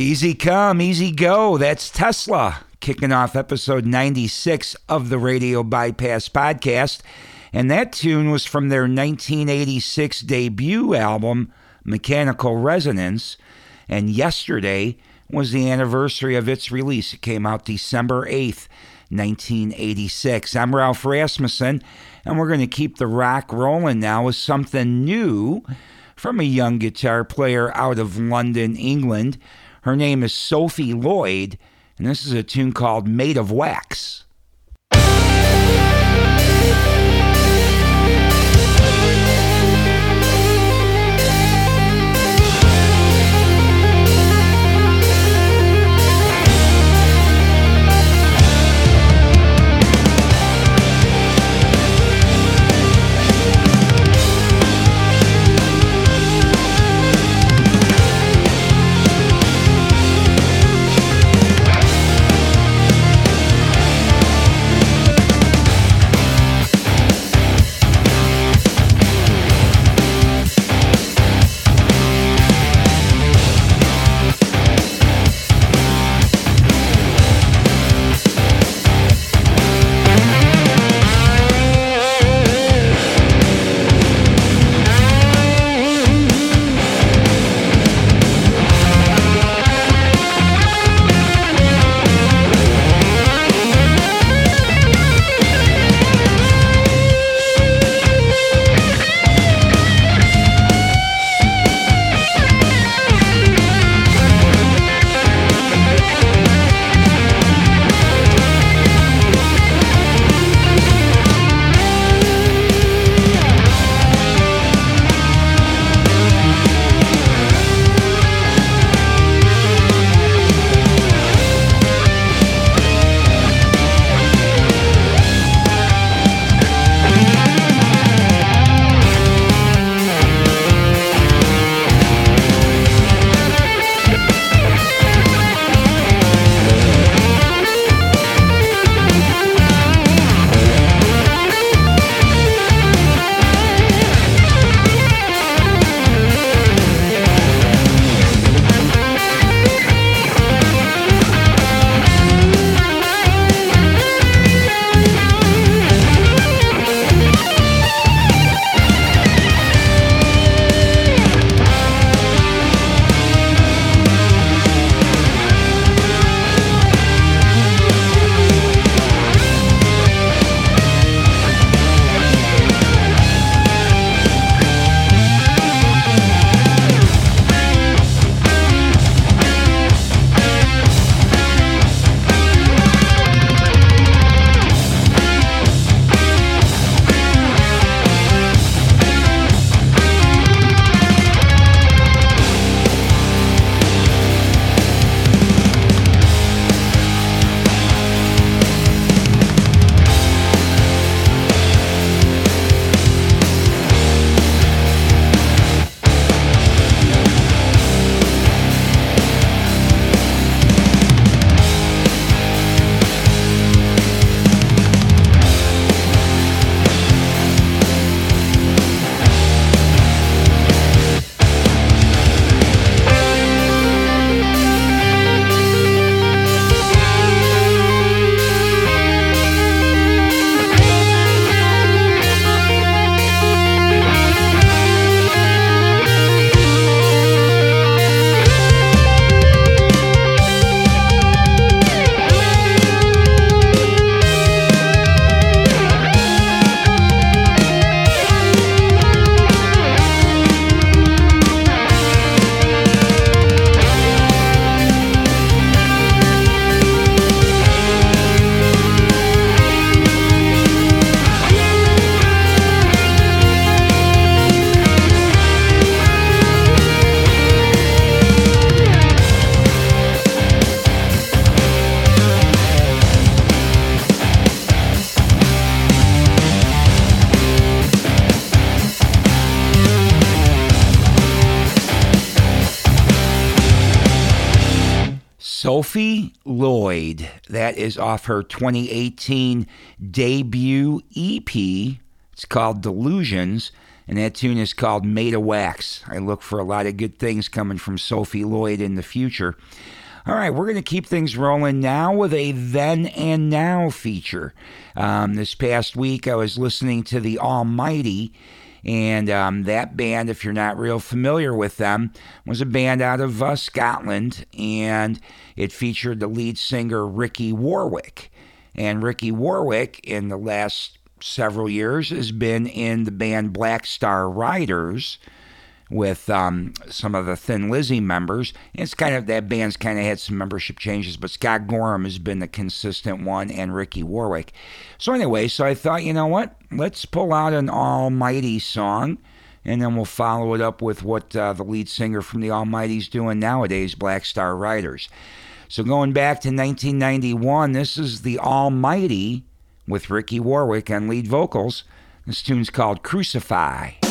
Easy come, easy go. That's Tesla kicking off episode 96 of the Radio Bypass podcast. And that tune was from their 1986 debut album, Mechanical Resonance. And yesterday was the anniversary of its release. It came out December 8th, 1986. I'm Ralph Rasmussen, and we're going to keep the rock rolling now with something new from a young guitar player out of London, England. Her name is Sophie Lloyd, and this is a tune called Made of Wax. That is off her 2018 debut EP. It's called Delusions, and that tune is called Made of Wax. I look for a lot of good things coming from Sophie Lloyd in the future. All right, we're going to keep things rolling now with a then and now feature. Um, this past week, I was listening to The Almighty, and um, that band, if you're not real familiar with them, was a band out of uh, Scotland, and it featured the lead singer Ricky Warwick. And Ricky Warwick, in the last several years, has been in the band Black Star Riders with um, some of the Thin Lizzy members. It's kind of that band's kind of had some membership changes, but Scott Gorham has been the consistent one, and Ricky Warwick. So anyway, so I thought, you know what? Let's pull out an Almighty song, and then we'll follow it up with what uh, the lead singer from the Almighty's doing nowadays, Black Star Riders. So going back to 1991, this is the Almighty with Ricky Warwick on lead vocals. This tune's called Crucify.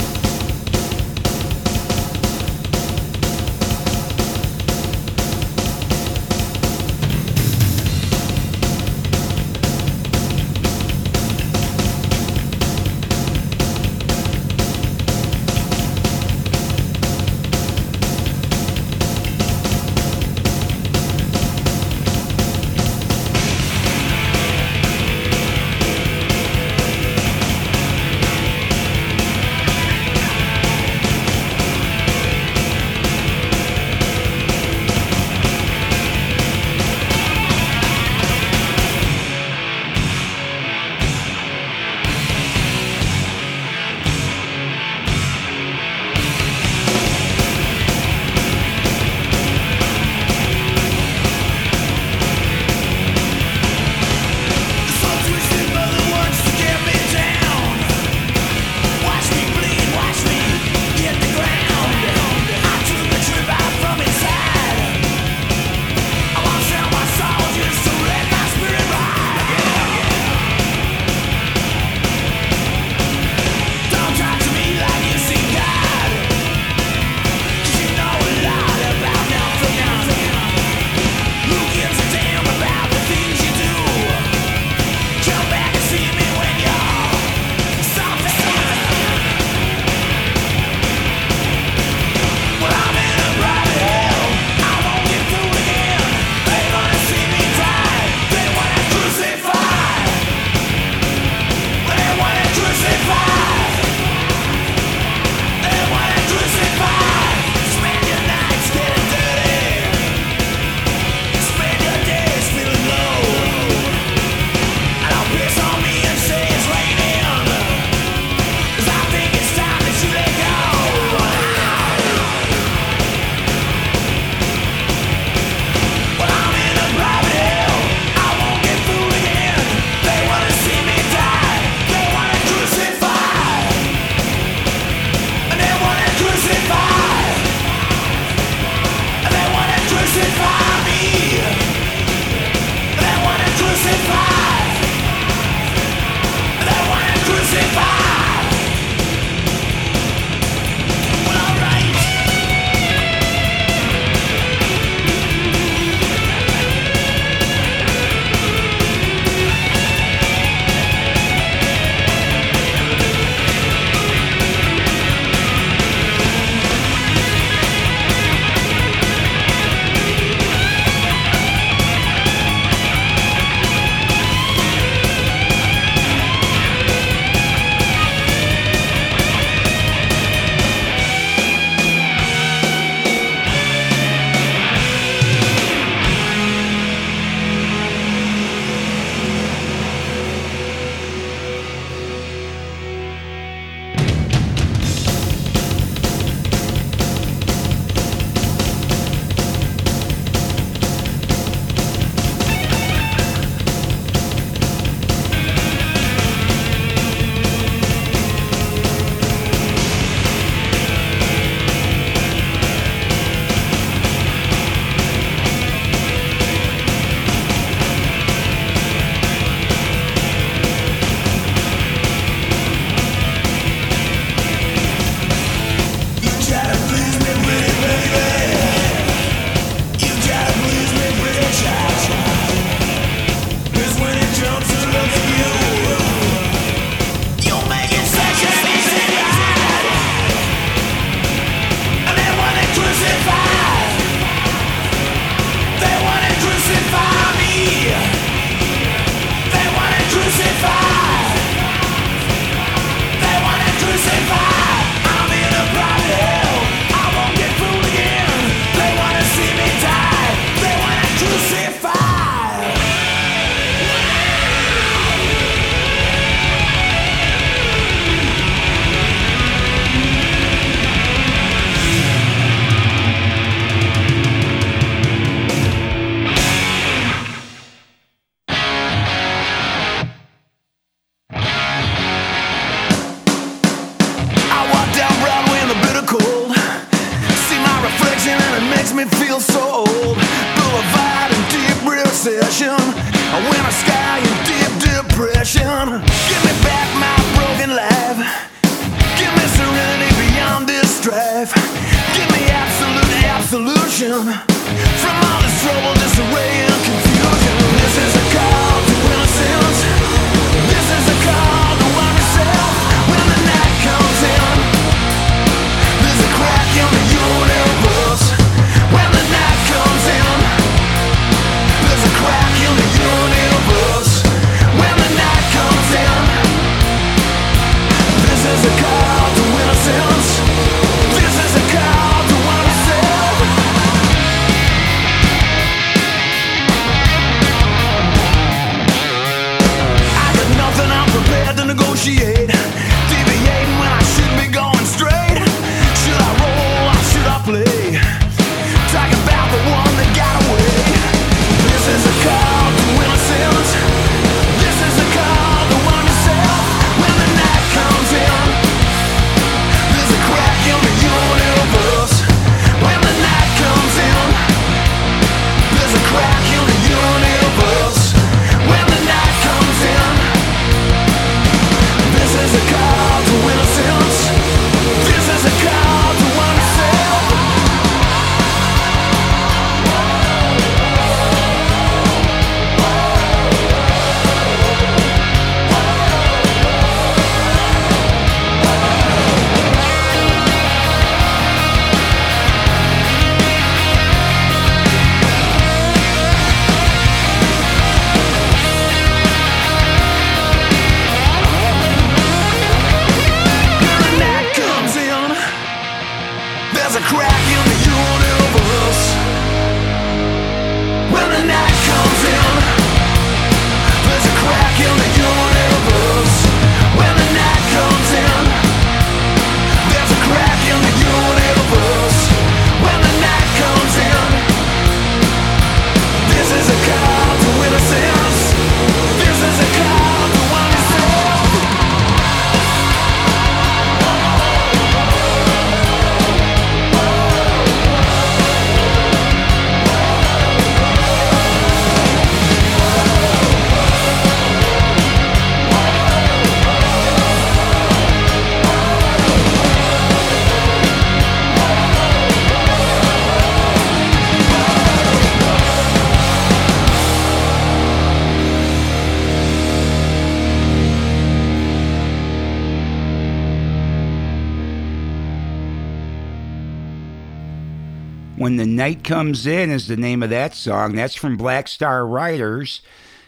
Night Comes In is the name of that song. That's from Black Star Riders.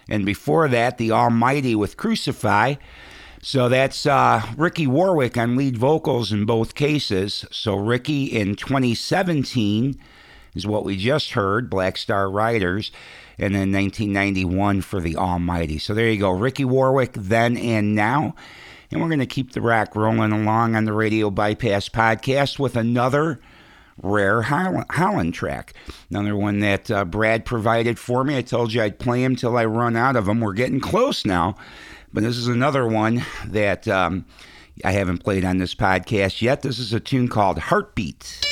And before that, The Almighty with Crucify. So that's uh, Ricky Warwick on lead vocals in both cases. So Ricky in 2017 is what we just heard, Black Star Riders. And then 1991 for The Almighty. So there you go. Ricky Warwick then and now. And we're going to keep the rock rolling along on the Radio Bypass podcast with another rare Holland, Holland track. Another one that uh, Brad provided for me. I told you I'd play him till I run out of them. We're getting close now, but this is another one that um, I haven't played on this podcast yet. This is a tune called Heartbeat.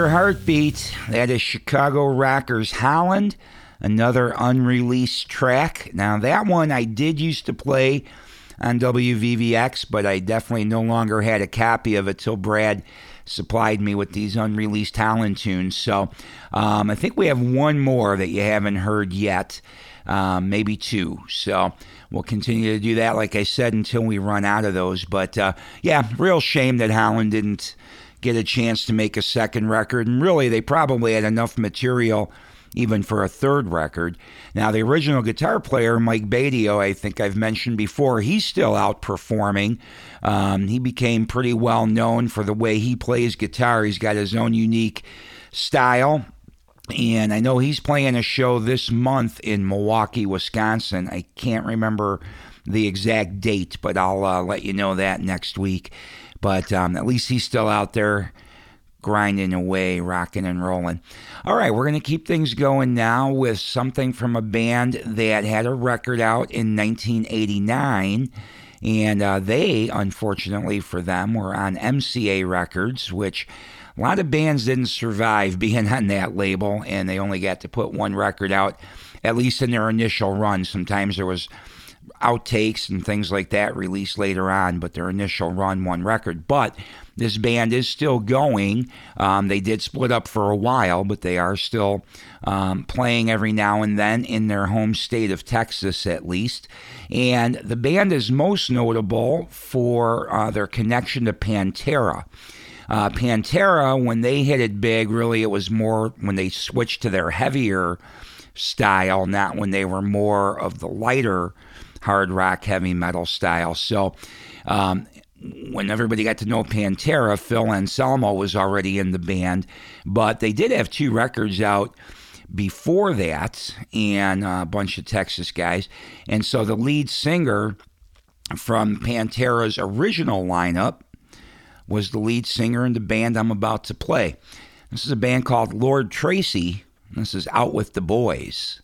Your heartbeat. That is Chicago Rockers Holland, another unreleased track. Now, that one I did used to play on WVVX, but I definitely no longer had a copy of it till Brad supplied me with these unreleased Holland tunes. So um, I think we have one more that you haven't heard yet, um, maybe two. So we'll continue to do that, like I said, until we run out of those. But uh, yeah, real shame that Holland didn't get a chance to make a second record. And really, they probably had enough material even for a third record. Now, the original guitar player, Mike Batio, I think I've mentioned before, he's still out performing. Um, he became pretty well known for the way he plays guitar. He's got his own unique style. And I know he's playing a show this month in Milwaukee, Wisconsin. I can't remember the exact date, but I'll uh, let you know that next week. But um, at least he's still out there grinding away, rocking and rolling. All right, we're going to keep things going now with something from a band that had a record out in 1989. And uh, they, unfortunately for them, were on MCA Records, which a lot of bands didn't survive being on that label, and they only got to put one record out, at least in their initial run. Sometimes there was outtakes and things like that released later on, but their initial run, one record. But this band is still going. Um, they did split up for a while, but they are still um, playing every now and then in their home state of Texas, at least. And the band is most notable for uh, their connection to Pantera. Uh, Pantera, when they hit it big, really it was more when they switched to their heavier style, not when they were more of the lighter hard rock, heavy metal style. So, um, when everybody got to know Pantera, Phil Anselmo was already in the band, but they did have two records out before that and a bunch of Texas guys. And so the lead singer from Pantera's original lineup was the lead singer in the band I'm about to play. This is a band called Lord Tracy. This is Out with the Boys.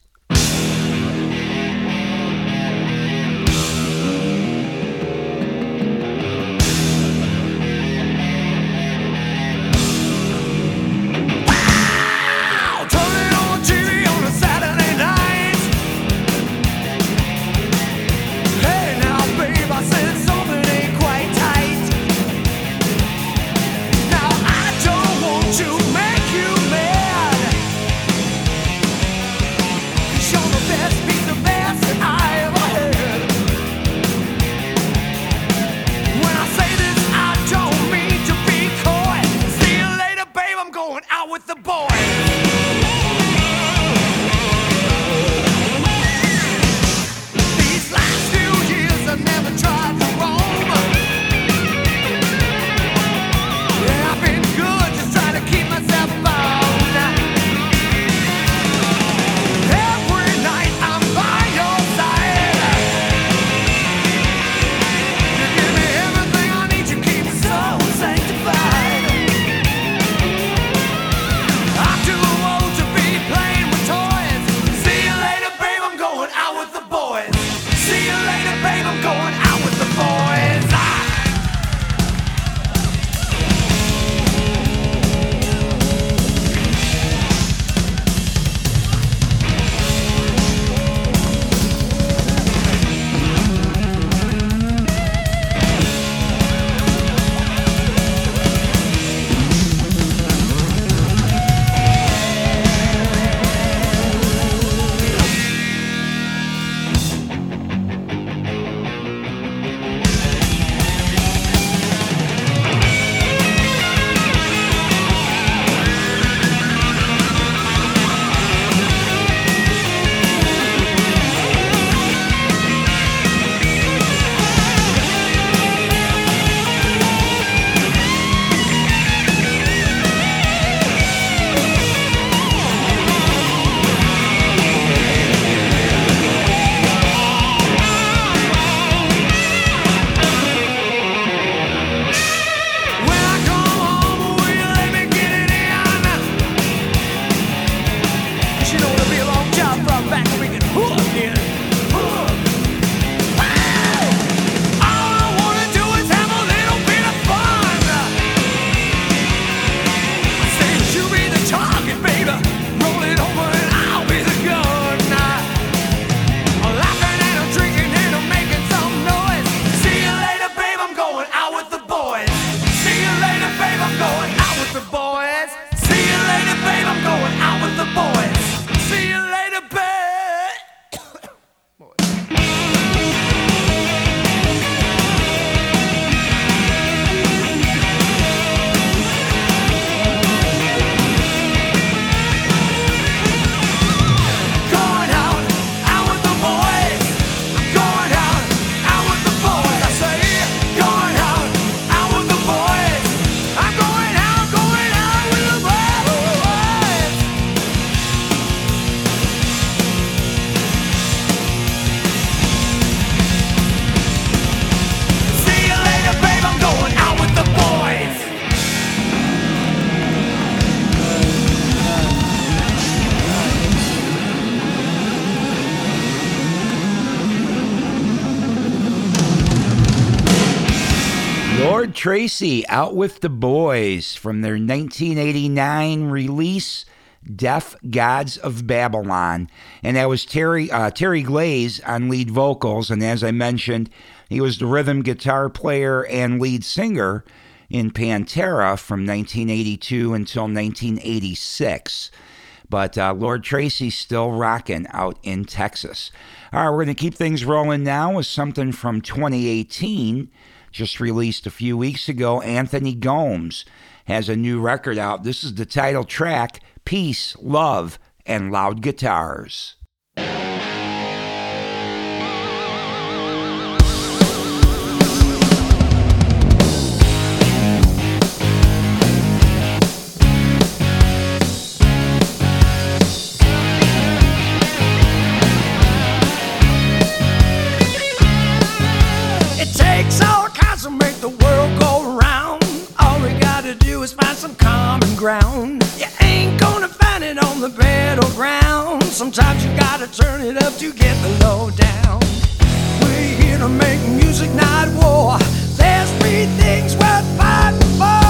Tracy out with the boys from their 1989 release Deaf Gods of Babylon. And that was Terry uh, Terry Glaze on lead vocals. And as I mentioned, he was the rhythm guitar player and lead singer in Pantera from 1982 until 1986. But uh, Lord Tracy's still rocking out in Texas. All right, we're going to keep things rolling now with something from 2018 just released a few weeks ago. Anthony Gomes has a new record out. This is the title track Peace, Love, and Loud Guitars. sometimes you gotta turn it up to get the low down. We're here to make music, not war. There's three things worth fighting for.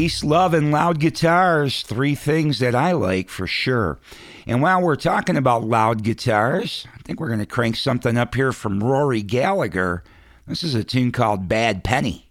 Peace, love, and loud guitars, three things that I like for sure. And while we're talking about loud guitars, I think we're going to crank something up here from Rory Gallagher. This is a tune called Bad Penny.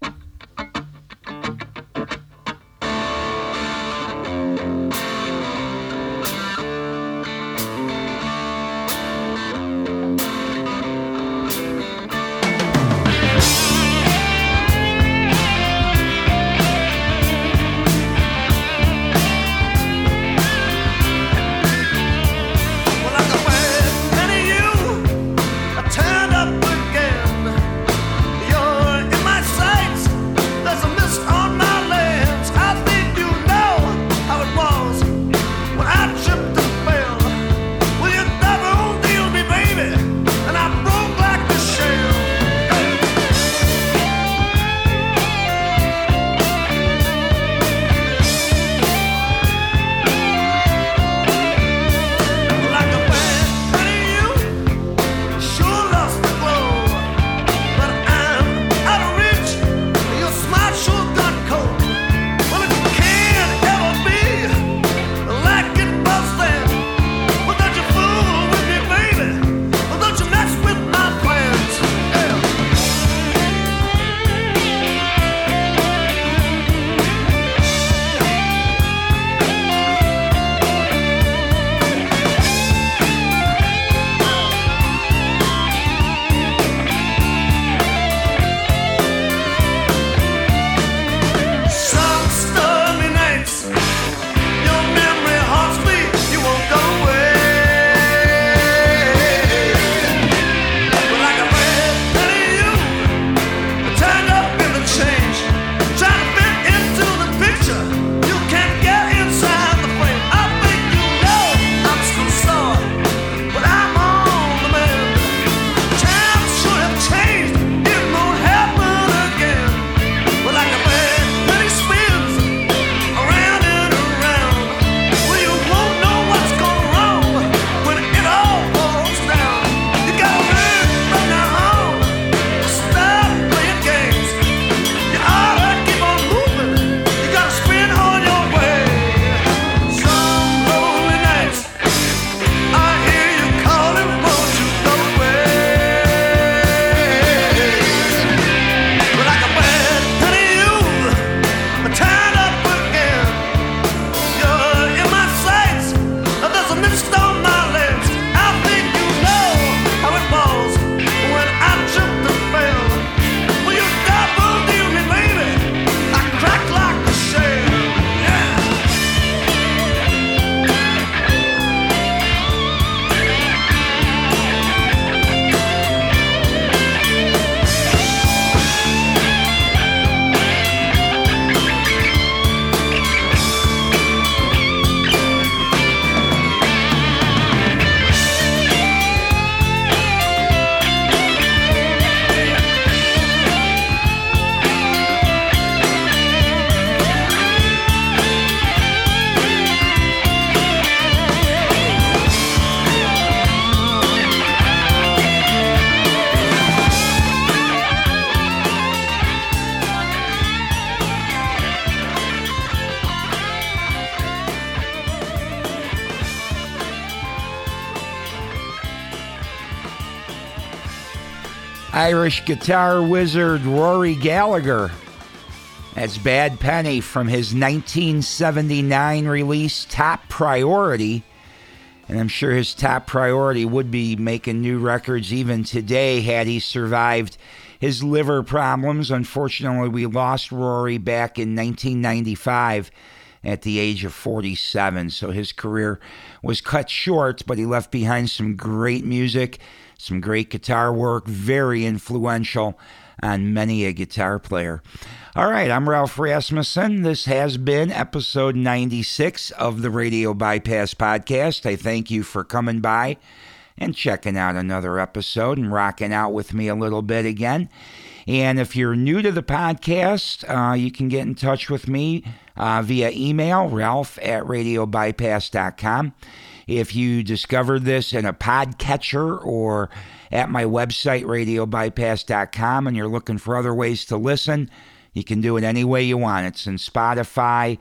Irish guitar wizard Rory Gallagher. That's Bad Penny from his 1979 release Top Priority. And I'm sure his top priority would be making new records even today had he survived his liver problems. Unfortunately, we lost Rory back in 1995 at the age of 47. So his career was cut short, but he left behind some great music, some great guitar work, very influential on many a guitar player. All right, I'm Ralph Rasmussen. This has been episode 96 of the Radio Bypass Podcast. I thank you for coming by and checking out another episode and rocking out with me a little bit again. And if you're new to the podcast, uh, you can get in touch with me uh, via email, ralph at radiobypass.com. If you discovered this in a podcatcher or at my website, radiobypass.com, and you're looking for other ways to listen, you can do it any way you want. It's in Spotify,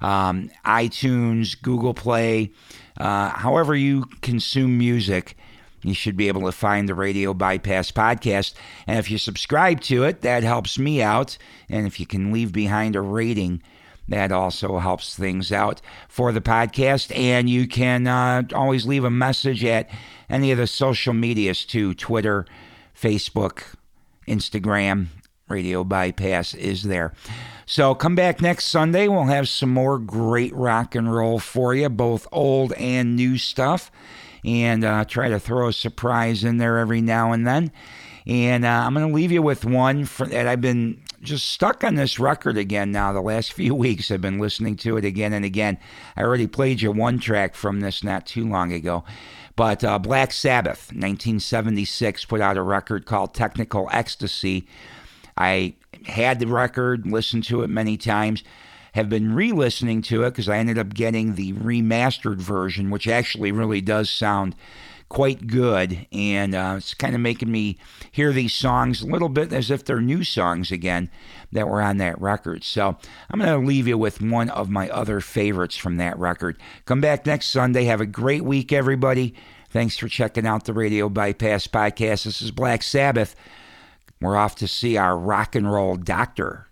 um, iTunes, Google Play, uh, however you consume music. You should be able to find the Radio Bypass podcast. And if you subscribe to it, that helps me out. And if you can leave behind a rating, that also helps things out for the podcast. And you can uh, always leave a message at any of the social medias too Twitter, Facebook, Instagram. Radio Bypass is there. So come back next Sunday. We'll have some more great rock and roll for you, both old and new stuff. And uh, try to throw a surprise in there every now and then. And uh, I'm going to leave you with one for, that I've been just stuck on this record again now. The last few weeks, I've been listening to it again and again. I already played you one track from this not too long ago. But uh, Black Sabbath, 1976, put out a record called Technical Ecstasy. I had the record, listened to it many times, have been re listening to it because I ended up getting the remastered version, which actually really does sound quite good. And uh, it's kind of making me hear these songs a little bit as if they're new songs again that were on that record. So I'm going to leave you with one of my other favorites from that record. Come back next Sunday. Have a great week, everybody. Thanks for checking out the Radio Bypass podcast. This is Black Sabbath. We're off to see our rock and roll doctor.